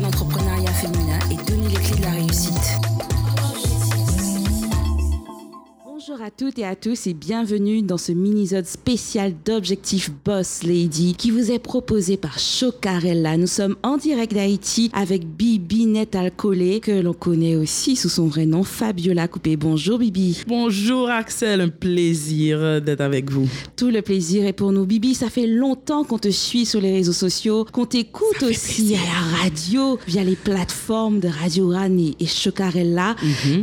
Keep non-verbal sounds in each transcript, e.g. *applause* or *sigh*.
l'entrepreneuriat féminin et donner les clés de la réussite. Bonjour à toutes et à tous et bienvenue dans ce mini-zode spécial d'Objectif Boss Lady qui vous est proposé par Chocarella. Nous sommes en direct d'Haïti avec Bibi Net Alcoolé que l'on connaît aussi sous son vrai nom Fabiola Coupé. Bonjour Bibi. Bonjour Axel, un plaisir d'être avec vous. Tout le plaisir est pour nous. Bibi, ça fait longtemps qu'on te suit sur les réseaux sociaux, qu'on t'écoute aussi plaisir. à la radio via les plateformes de Radio Rani et Chocarella.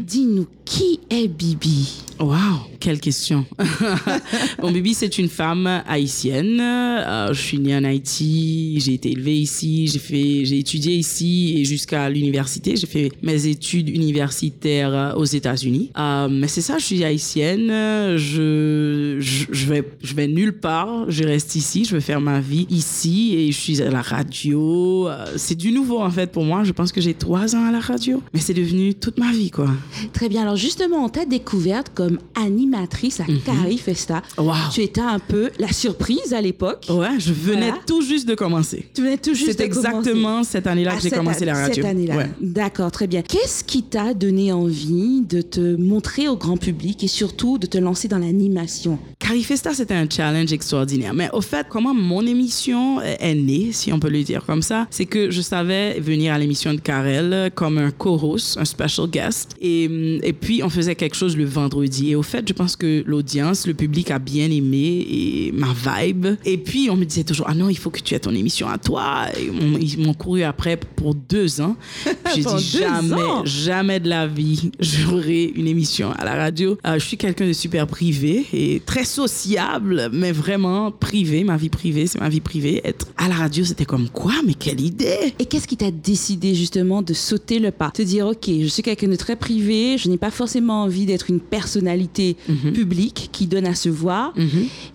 Dis-nous, qui est Bibi? Waouh, quelle question. *laughs* bon, Bibi, c'est une femme haïtienne. Euh, je suis née en Haïti, j'ai été élevée ici, j'ai étudié ici et jusqu'à l'université. J'ai fait mes études universitaires aux États-Unis. Euh, mais c'est ça, je suis haïtienne. Je, je vais nulle part. Je reste ici. Je vais faire ma vie ici et je suis à la radio. Euh, c'est du nouveau en fait pour moi. Je pense que j'ai trois ans à la radio, mais c'est devenu toute ma vie quoi. Très bien. Alors justement, on t'a découverte comme animatrice à Cari Festa. Wow. Tu étais un peu la surprise à l'époque. Ouais, je venais Voilà. tout juste de commencer. Tu venais tout juste C'est de commencer. exactement cette année-là que j'ai commencé la radio. Cette année-là. Ouais. D'accord, très bien. Qu'est-ce qui t'a donné envie de te montrer au grand public et surtout de te lancer dans l'animation? Carifesta, c'était un challenge extraordinaire. Mais au fait, comment mon émission est née, si on peut le dire comme ça, c'est que je savais venir à l'émission de Karel comme un co-host, un special guest. Et, hum, et puis, on faisait quelque chose le vendredi. Et au fait, je pense que l'audience, le public a bien aimé et ma vibe. Et puis, on me disait toujours, ah non, il faut que tu aies ton émission à toi. Et on- ils m'ont couru après pour deux ans. *laughs* J'ai dit, jamais, ans? jamais de la vie, j'aurai une émission à la radio. Euh, je suis quelqu'un de super privé et très sociable, mais vraiment privé. Ma vie privée, c'est ma vie privée. Être à la radio, c'était comme quoi? Mais quelle idée Et qu'est-ce qui t'a décidé justement de sauter le pas? Te dire, ok, je suis quelqu'un de très privé, je n'ai pas forcément envie d'être une personnalité Mhm. publique qui donne à se voir.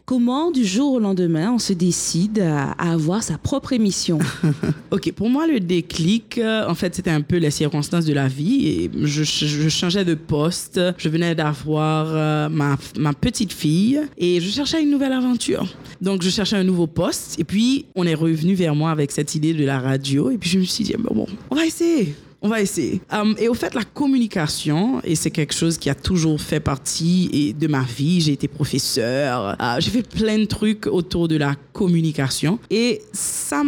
Comment, du jour au lendemain, on se décide à, à avoir sa propre émission? *laughs* Ok, pour moi, le déclic, euh, en fait, c'était un peu les circonstances de la vie et je, je changeais de poste. Je venais d'avoir euh, ma, ma petite fille et je cherchais une nouvelle aventure. Donc, je cherchais un nouveau poste et puis on est revenu vers moi avec cette idée de la radio et puis je me suis dit, bon, bon on va essayer. On va essayer. Um, et au fait, la communication, et c'est quelque chose qui a toujours fait partie et de ma vie. J'ai été professeur, euh, j'ai fait plein de trucs autour de la communication. Et ça,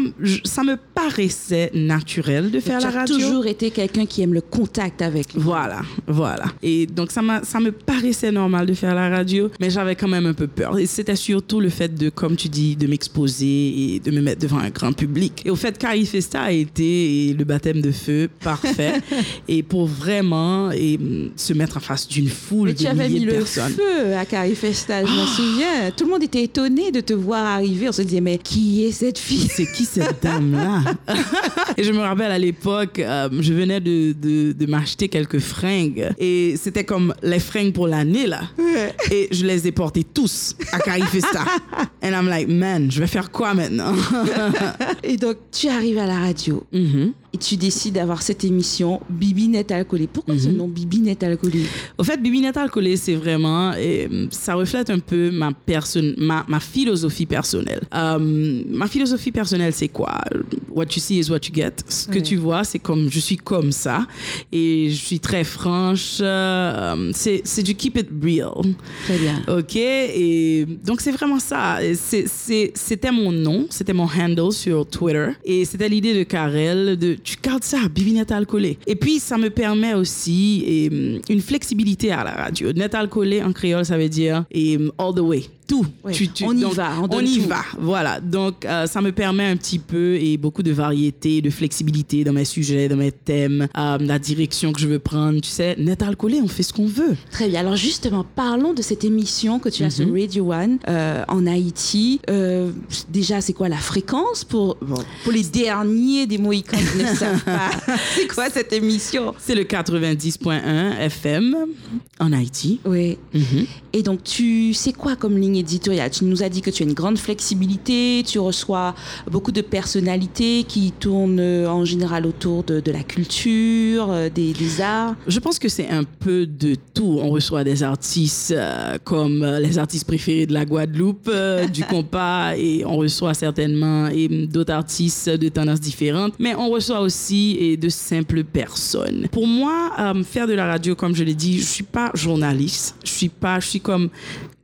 ça me paraissait naturel de faire la radio. toujours été quelqu'un qui aime le contact avec Voilà, voilà. Et donc, ça, ça me paraissait normal de faire la radio, mais j'avais quand même un peu peur. Et c'était surtout le fait de, comme tu dis, de m'exposer et de me mettre devant un grand public. Et au fait, Carrie Festa a été le baptême de feu parfait. *laughs* et pour vraiment et, mm, se mettre en face d'une foule Mais de tu avais milliers mis de le feu à Carifesta, je m'en souviens. Tout le monde était étonné de te voir arriver. On se disait, mais qui est cette fille? C'est qui cette dame-là? *laughs* Et je me rappelle à l'époque, euh, je venais de, de, de m'acheter quelques fringues et c'était comme les fringues pour l'année là. Et je les ai portées tous à Carifesta. *laughs* And I'm like, man, je vais faire quoi maintenant? Et donc, tu arrives à la radio Mhm. Et tu décides d'avoir cette émission Bibi Net Alcoolé. Pourquoi ce Mhm. nom Bibi Net Alcoolé Au fait, Bibi Natal Collé, c'est vraiment, ça reflète un peu ma, personne, ma, ma philosophie personnelle. Euh, ma philosophie personnelle, c'est quoi? What you see is what you get. Ce que tu vois, c'est comme, je suis comme ça. Et je suis très franche. euh, c'est du keep it real. Très bien. OK? Et donc, c'est vraiment ça. C'était mon nom, c'était mon handle sur Twitter. Et c'était l'idée de Karel de tu gardes ça, Bibi Net Alcoolé. Et puis, ça me permet aussi hum, une flexibilité à la radio. Net Alcoolé en créole, ça veut dire et, hum, all the way. Tout. Ouais, on y va, on y tout. va. Voilà. Donc, euh, ça me permet un petit peu et beaucoup de variété, de flexibilité dans mes sujets, dans mes thèmes, euh, la direction que je veux prendre. Tu sais, Net Alcoolé, on fait ce qu'on veut. Très bien. Alors justement, parlons de cette émission que tu as sur Radio One euh, en Haïti. Déjà, c'est quoi la fréquence pour, bon, pour les derniers des Mohicans qui ne savent pas *laughs* C'est quoi cette émission? C'est le 90.1 FM en Haïti. Oui. Mhm. Et donc, tu sais quoi comme ligne éditoriale Tu nous as dit que tu as une grande flexibilité, tu reçois beaucoup de personnalités qui tournent euh, en général autour de, de la culture, euh, des, des arts. Je pense que c'est un peu de tout. On reçoit des artistes euh, comme les artistes préférés de la Guadeloupe, euh, *laughs* du compas, et on reçoit certainement et d'autres artistes de tendances différentes. Mais on reçoit aussi et de simples personnes. Pour moi, euh, faire de la radio, comme je l'ai dit, je suis pas journaliste. Je suis pas, je suis comme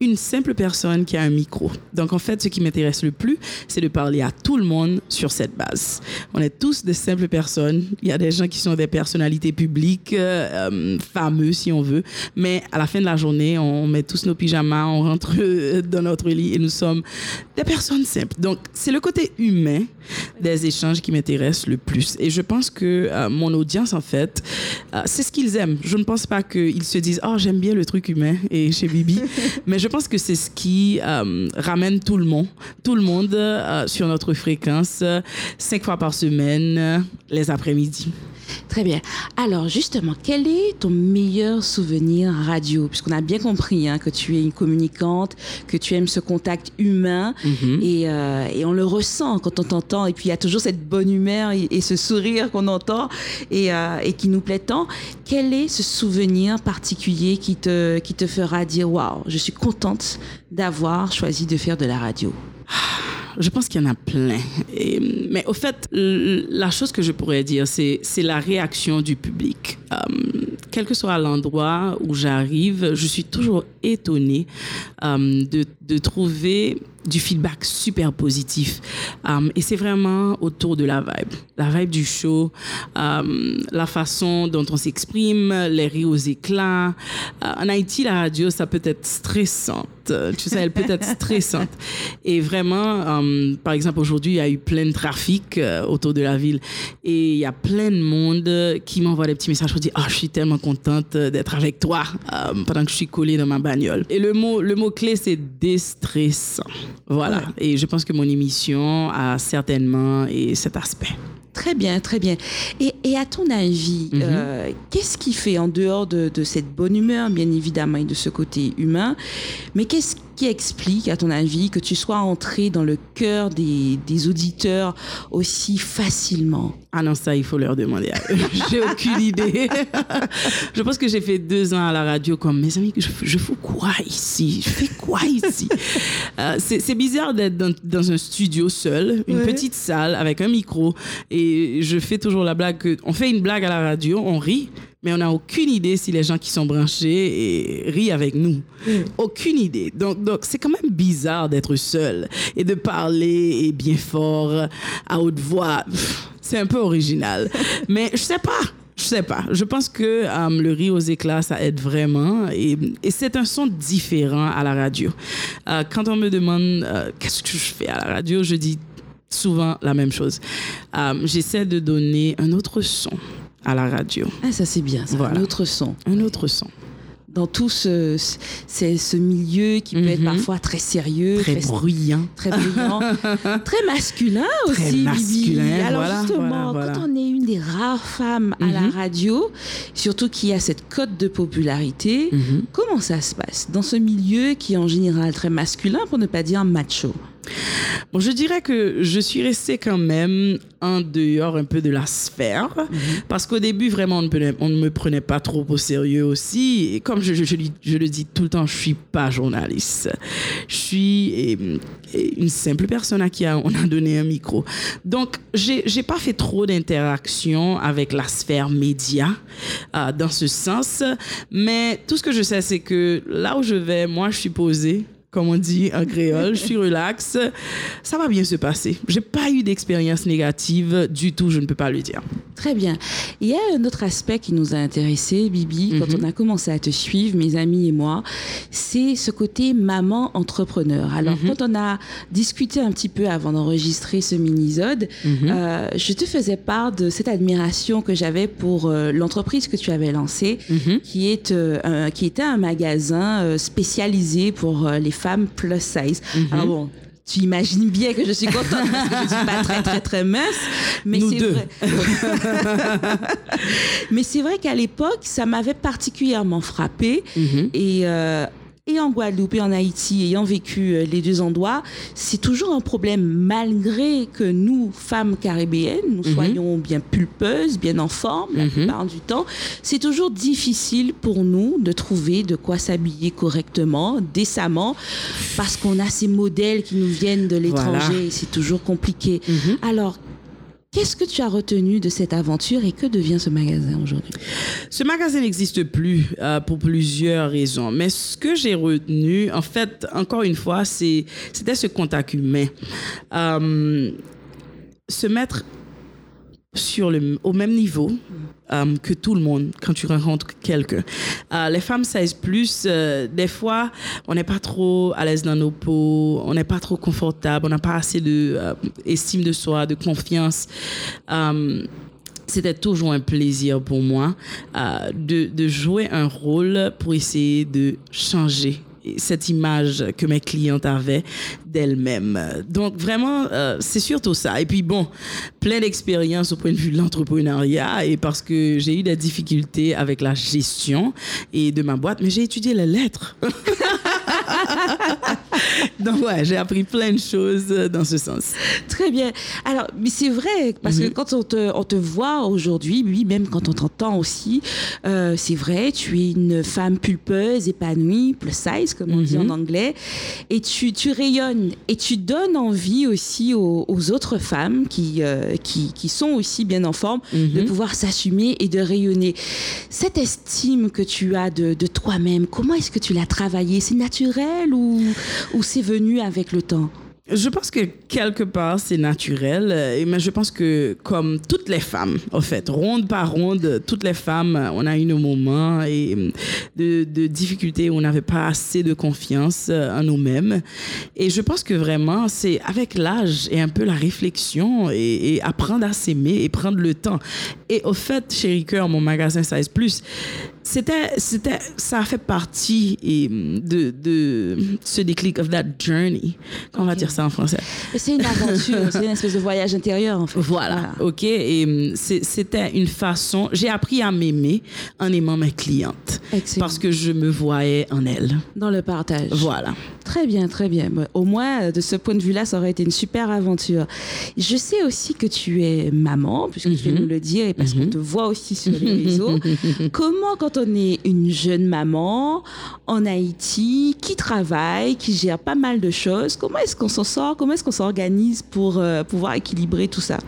une simple personne qui a un micro. Donc en fait, ce qui m'intéresse le plus, c'est de parler à tout le monde sur cette base. On est tous des simples personnes. Il y a des gens qui sont des personnalités publiques, euh, fameux si on veut, mais à la fin de la journée, on met tous nos pyjamas, on rentre *laughs* dans notre lit et nous sommes des personnes simples. Donc c'est le côté humain des échanges qui m'intéresse le plus. Et je pense que euh, mon audience, en fait, c'est ce qu'ils aiment. Je ne pense pas qu'ils se disent, oh, j'aime bien le truc humain et chez Bibi, *laughs* mais je pense que c'est ce qui euh, ramène tout le monde, tout le monde euh, sur notre fréquence euh, cinq fois par semaine, les après-midi. Très bien. Alors justement, quel est ton meilleur souvenir radio? Puisqu'on a bien compris hein, que tu es une communicante, que tu aimes ce contact humain Mhm. et, euh, et on le ressent quand on t'entend. Et puis il y a toujours cette bonne humeur et, et ce sourire qu'on entend et, euh, et qui nous plaît tant. Quel est ce souvenir particulier qui te, qui te fera dire Waouh, je suis contente d'avoir choisi de faire de la radio? Je pense qu'il y en a plein. Mais au fait, la chose que je pourrais dire, c'est la réaction du public. Euh, quel que soit l'endroit où j'arrive, je suis toujours étonnée euh, de trouver du feedback super positif. Euh, et c'est vraiment autour de la vibe. La vibe du show, euh, la façon dont on s'exprime, les rires aux éclats. Euh, en Haïti, la radio, ça peut être stressante. Tu sais, elle peut être stressante. Et vraiment, euh, par exemple, aujourd'hui, il y a eu plein de trafic euh, autour de la ville. Et il y a plein de monde qui m'envoie des petits messages pour dire Ah, je suis tellement contente d'être avec toi pendant que je suis collée dans ma bagnole. Et le mot, le mot clé, c'est déstressant. Voilà. Et je pense que mon émission a certainement et cet aspect. Très bien, très bien. Et, et à ton avis, Mhm. euh, qu'est-ce qui fait, en dehors de, de cette bonne humeur, bien évidemment, et de ce côté humain, mais qu'est-ce qui explique, à ton avis, que tu sois entré dans le cœur des, des auditeurs aussi facilement? Ah non, ça, il faut leur demander *laughs* j'ai aucune idée. je pense que j'ai fait deux ans à la radio comme mes amis. Je, je fous quoi ici? Je fais quoi ici? Euh, C'est c'est bizarre d'être dans, dans un studio seul, une Ouais. petite salle avec un micro. Et je fais toujours la blague que on fait une blague à la radio, on rit, mais on n'a aucune idée si les gens qui sont branchés et rient avec nous. Aucune idée. Donc, donc c'est quand même bizarre d'être seul et de parler et bien fort à haute voix. C'est un peu original. *laughs* Mais je sais pas. Je sais pas. Je pense que euh, le rire aux éclats, ça aide vraiment. Et, et c'est un son différent à la radio. Euh, quand on me demande euh, qu'est-ce que je fais à la radio, je dis souvent la même chose. Euh, J'essaie de donner un autre son à la radio. Ah, ça c'est bien, ça, Voilà. un autre son. Un autre son. Dans tout ce, ce, ce milieu qui peut être Mhm. parfois très sérieux, Très bruyant. très brillant, *laughs* très masculin Très aussi. Bibi. masculin, Alors voilà, justement, voilà, quand on est une des rares femmes à la Mhm. radio, surtout qui a cette cote de popularité, Mhm. comment ça se passe dans ce milieu qui est en général très masculin, pour ne pas dire macho? Bon, je dirais que je suis restée quand même en dehors un peu de la sphère, parce qu'au début, vraiment, on ne, prenait- on ne me prenait pas trop au sérieux aussi. Et comme je, je- je lui- je le dis tout le temps, je suis pas journaliste. Je suis une simple personne à qui a- on a donné un micro. Donc, j'ai pas fait trop d'interactions avec la sphère média euh, dans ce sens. Mais tout ce que je sais, c'est que là où je vais, moi, je suis posée comme on dit en créole, je suis relax, ça va bien se passer. J'ai pas eu d'expérience négative du tout, je ne peux pas le dire. Très bien. Il y a un autre aspect qui nous a intéressé, Bibi, quand Mhm. on a commencé à te suivre, mes amis et moi, c'est ce côté maman entrepreneur. Alors, Mhm. quand on a discuté un petit peu avant d'enregistrer ce mini-sode, Mhm. euh, je te faisais part de cette admiration que j'avais pour euh, l'entreprise que tu avais lancée, qui, est, euh, un- qui était un magasin spécialisé pour les femmes plus size. Alors bon, tu imagines bien que je suis contente parce que je suis pas très très très mince, mais Nous c'est deux. vrai. *laughs* mais c'est vrai qu'à l'époque, ça m'avait particulièrement frappé Mhm. et euh, et en Guadeloupe et en Haïti, ayant vécu euh, les deux endroits, c'est toujours un problème malgré que nous, femmes caribéennes, nous Mhm. soyons bien pulpeuses, bien en forme la Mhm. plupart du temps, c'est toujours difficile pour nous de trouver de quoi s'habiller correctement, décemment, parce qu'on a ces modèles qui nous viennent de l'étranger Voilà. et c'est toujours compliqué. Mhm. Alors, Qu'est-ce que tu as retenu de cette aventure et que devient ce magasin aujourd'hui? Ce magasin n'existe plus euh, pour plusieurs raisons. Mais ce que j'ai retenu, en fait, encore une fois, c'était ce contact humain. Euh, se mettre sur le, au même niveau euh, que tout le monde quand tu rencontres quelqu'un. Euh, les femmes 16 plus, euh, des fois, on n'est pas trop à l'aise dans nos peaux, on n'est pas trop confortable, on n'a pas assez de estime de soi, de confiance. C'était toujours un plaisir pour moi de jouer un rôle pour essayer de changer cette image que mes clientes avaient d'elles-mêmes. Donc vraiment, euh, c'est surtout ça. Et puis bon, plein d'expériences au point de vue de l'entrepreneuriat et parce que j'ai eu des difficultés avec la gestion et de ma boîte, mais j'ai étudié les lettres. *laughs* *laughs* Donc ouais, j'ai appris plein de choses dans ce sens. Très bien. Alors, mais c'est vrai, parce que quand on te, on te voit aujourd'hui, oui, même quand on t'entend aussi, euh, c'est vrai, tu es une femme pulpeuse, épanouie, plus size, comme on dit en anglais, et tu, tu rayonnes et tu donnes envie aussi aux, aux autres femmes qui, euh, qui, qui sont aussi bien en forme de pouvoir s'assumer et de rayonner. Cette estime que tu as de, de toi-même, comment est-ce que tu l'as travaillée? C'est naturel ou, ou c'est venu avec le temps? Je pense que quelque part, c'est naturel. euh, Mais je pense que, comme toutes les femmes, en fait, ronde par ronde, toutes les femmes, on a eu nos moments hum, de, de difficultés où on n'avait pas assez de confiance euh, en nous-mêmes. Et je pense que vraiment, c'est avec l'âge et un peu la réflexion et, apprendre à s'aimer et prendre le temps. Et au fait, Chéri Cœur, mon magasin 16 c'était, c'était, ça a fait partie de, de ce déclic of that journey. Comment on va dire ça en français? C'est une aventure, c'est une espèce de voyage intérieur en fait. Voilà, ok. Et c'était une façon. J'ai appris à m'aimer en aimant mes clientes Excellent. parce que je me voyais en elles. Dans le partage. Voilà. Très bien, très bien. Au moins, euh, de ce point de vue-là, ça aurait été une super aventure. Je sais aussi que tu es maman, puisque tu viens de nous le dire, et parce qu'on te voit aussi sur les réseaux. *laughs* Comment, quand on est une jeune maman en Haïti, qui travaille, qui gère pas mal de choses, comment est-ce qu'on s'en sort Comment est-ce qu'on s'organise pour euh, pouvoir équilibrer tout ça?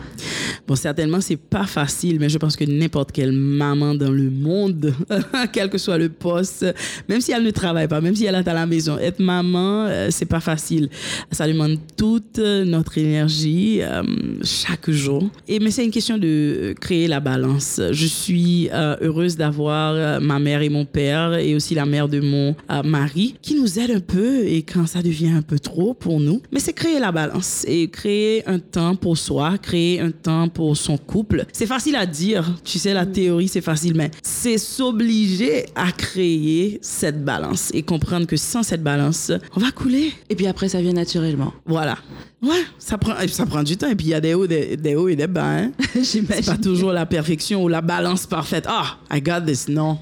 Bon, certainement, c'est pas facile, mais je pense que n'importe quelle maman dans le monde, *laughs* quel que soit le poste, même si elle ne travaille pas, même si elle est à la maison, être maman, euh, c'est pas facile. Ça demande toute notre énergie euh, chaque jour. Et mais c'est une question de créer la balance. Je suis euh, heureuse d'avoir euh, ma mère et mon père et aussi la mère de mon euh, mari qui nous aident un peu et quand ça devient un peu trop pour nous. Mais c'est créer la balance et créer un temps pour soi, créer un temps pour son couple. C'est facile à dire, tu sais, la théorie c'est facile, mais c'est s'obliger à créer cette balance et comprendre que sans cette balance, on va couler. Et puis après, ça vient naturellement. Voilà. Ouais, ça prend, ça prend du temps et puis il y a des hauts, des, des hauts et des bas. Hein? *laughs* C'est pas J'imagine. toujours la perfection ou la balance parfaite. Ah, I got this. Non.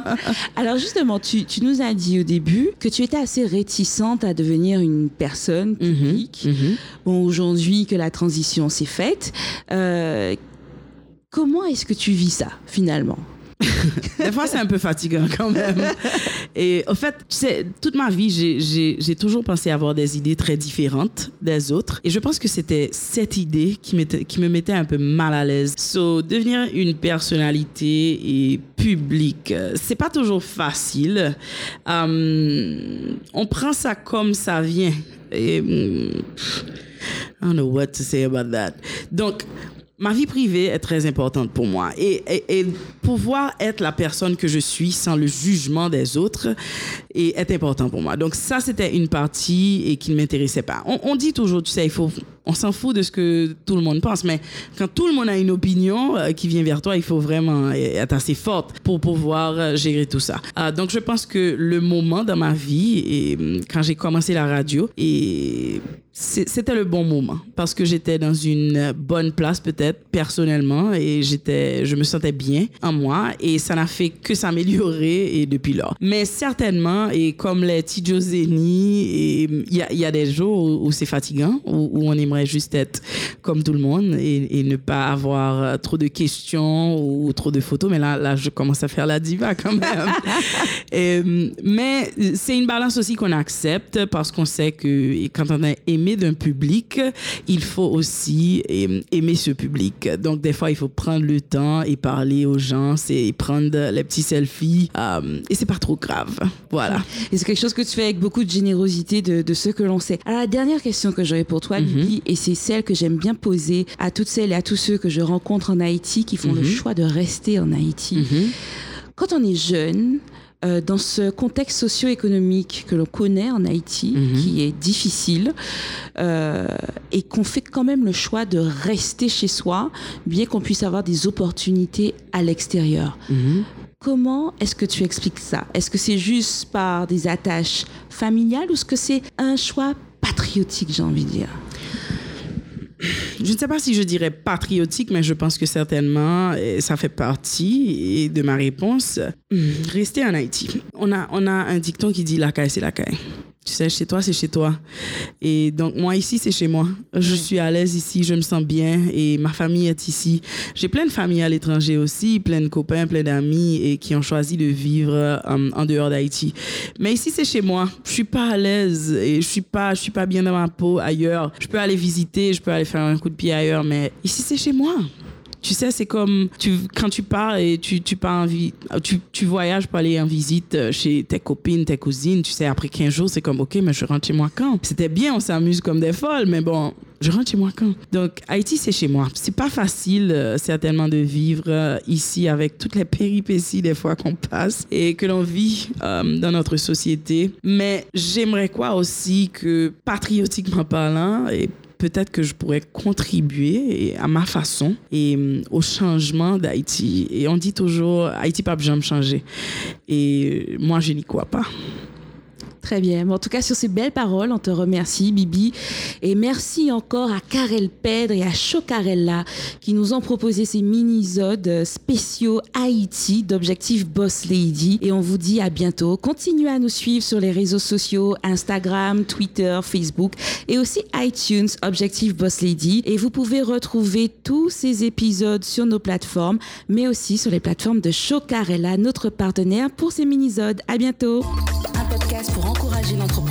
*laughs* Alors justement, tu, tu nous as dit au début que tu étais assez réticente à devenir une personne publique. Bon, aujourd'hui que la transition s'est faite, euh, comment est-ce que tu vis ça finalement? *laughs* Des fois, c'est un peu fatigant quand même. Et au fait, tu sais, toute ma vie, j'ai- toujours pensé avoir des idées très différentes des autres. Et je pense que c'était cette idée qui, qui me mettait un peu mal à l'aise. So, devenir une personnalité et publique, euh, c'est pas toujours facile. Um, on prend ça comme ça vient. Et, mm, pff, I don't know what to say about that. Donc, ma vie privée est très importante pour moi. Et, et, pouvoir être la personne que je suis sans le jugement des autres est, est important pour moi. Donc, ça, c'était une partie et qui ne m'intéressait pas. On, on dit toujours, tu sais, il faut, on s'en fout de ce que tout le monde pense, mais quand tout le monde a une opinion euh, qui vient vers toi, il faut vraiment être assez forte pour pouvoir euh, gérer tout ça. Euh, donc, je pense que le moment dans ma vie, hum, quand j'ai commencé la radio, c'était le bon moment parce que j'étais dans une bonne place peut-être personnellement et j'étais je me sentais bien en moi et ça n'a fait que s'améliorer et depuis lors mais certainement et comme les Tidjo Zeni et il y a, y a des jours où, où c'est fatigant où, où on aimerait j'aimerais juste être comme tout le monde et, et, ne pas avoir trop de questions ou trop de photos. Mais là, là je commence à faire la diva quand même. *laughs* et, mais c'est une balance aussi qu'on accepte parce qu'on sait que quand on est aimé d'un public, il faut aussi aimer ce public. Donc, des fois, il faut prendre le temps et parler aux gens, c'est prendre les petits selfies euh, et c'est pas trop grave. Voilà. Et c'est quelque chose que tu fais avec beaucoup de générosité de, de ce que l'on sait. Alors, la dernière question que j'aurais pour toi, mm et c'est celle que j'aime bien poser à toutes celles et à tous ceux que je rencontre en Haïti qui font le mhm. choix de rester en Haïti. Mhm. Quand on est jeune, euh, dans ce contexte socio-économique que l'on connaît en Haïti, mhm. qui est difficile, euh, et qu'on fait quand même le choix de rester chez soi, bien qu'on puisse avoir des opportunités à l'extérieur. Comment est-ce que tu expliques ça? Est-ce que c'est juste par des attaches familiales ou est-ce que c'est un choix patriotique, j'ai envie de dire? Je ne sais pas si je dirais patriotique, mais je pense que certainement, ça fait partie de ma réponse. Rester en Haïti. On a, on a un dicton qui dit la caille, c'est la caille. Tu sais, chez toi, c'est chez toi. Et donc, moi, ici, c'est chez moi. Je suis à l'aise ici, je me sens bien et ma famille est ici. J'ai plein de familles à l'étranger aussi, plein de copains, plein d'amis et qui ont choisi de vivre euh, en dehors d'Haïti. Mais ici, c'est chez moi. Je suis pas à l'aise et je suis pas, je suis pas bien dans ma peau ailleurs. Je peux aller visiter, je peux aller faire un coup de pied ailleurs, mais ici, c'est chez moi. Tu sais, c'est comme quand tu pars et tu, tu, pars en tu, tu voyages pour aller en visite euh, chez tes copines, tes cousines. Tu sais, après 15 jours, c'est comme, OK, mais je rentre chez moi quand? C'était bien, on s'amuse comme des folles, mais bon, je rentre chez moi quand? Donc, Haïti, c'est chez moi. C'est pas facile, euh, certainement, de vivre euh, ici avec toutes les péripéties des fois qu'on passe et que l'on vit dans notre société. Mais j'aimerais quoi aussi que, patriotiquement parlant, et peut-être que je pourrais contribuer à ma façon et mm, au changement d'Haïti. Et on dit toujours, Haïti pas besoin de changer. Et moi, je n'y crois pas. Très bien. En tout cas, sur ces belles paroles, on te remercie, Bibi. Et merci encore à Karel Pedre et à Chocarella qui nous ont proposé ces mini-zodes spéciaux Haïti d'Objectif Boss Lady. Et on vous dit à bientôt. Continuez à nous suivre sur les réseaux sociaux, Instagram, Twitter, Facebook et aussi iTunes, Objectif Boss Lady. Et vous pouvez retrouver tous ces épisodes sur nos plateformes, mais aussi sur les plateformes de Chocarella, notre partenaire pour ces mini-zodes. À bientôt. Pour encourager l'entrepreneuriat